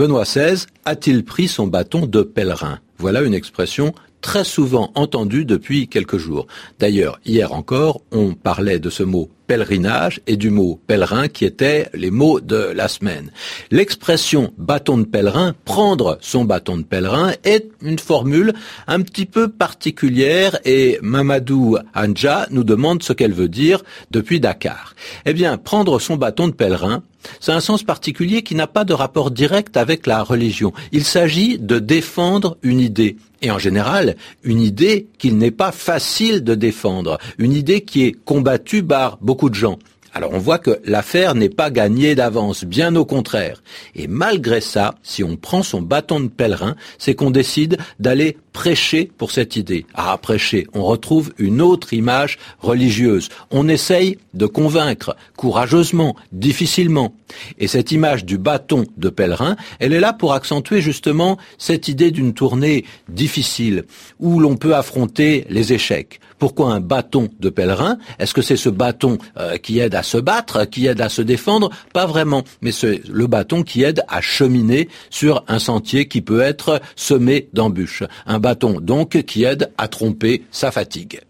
Benoît XVI a-t-il pris son bâton de pèlerin? Voilà une expression très souvent entendue depuis quelques jours. D'ailleurs, hier encore, on parlait de ce mot pèlerinage et du mot pèlerin qui étaient les mots de la semaine. L'expression bâton de pèlerin, prendre son bâton de pèlerin, est une formule un petit peu particulière et Mamadou Anja nous demande ce qu'elle veut dire depuis Dakar. Eh bien, prendre son bâton de pèlerin, c'est un sens particulier qui n'a pas de rapport direct avec la religion. Il s'agit de défendre une idée. Et en général, une idée qu'il n'est pas facile de défendre, une idée qui est combattue par beaucoup de gens. Alors on voit que l'affaire n'est pas gagnée d'avance, bien au contraire. Et malgré ça, si on prend son bâton de pèlerin, c'est qu'on décide d'aller prêcher pour cette idée. Ah, prêcher, on retrouve une autre image religieuse. On essaye de convaincre, courageusement, difficilement. Et cette image du bâton de pèlerin, elle est là pour accentuer justement cette idée d'une tournée difficile, où l'on peut affronter les échecs. Pourquoi un bâton de pèlerin? Est-ce que c'est ce bâton euh, qui aide à se battre, qui aide à se défendre Pas vraiment, mais c'est le bâton qui aide à cheminer sur un sentier qui peut être semé d'embûches. Un bâton donc qui aide à tromper sa fatigue.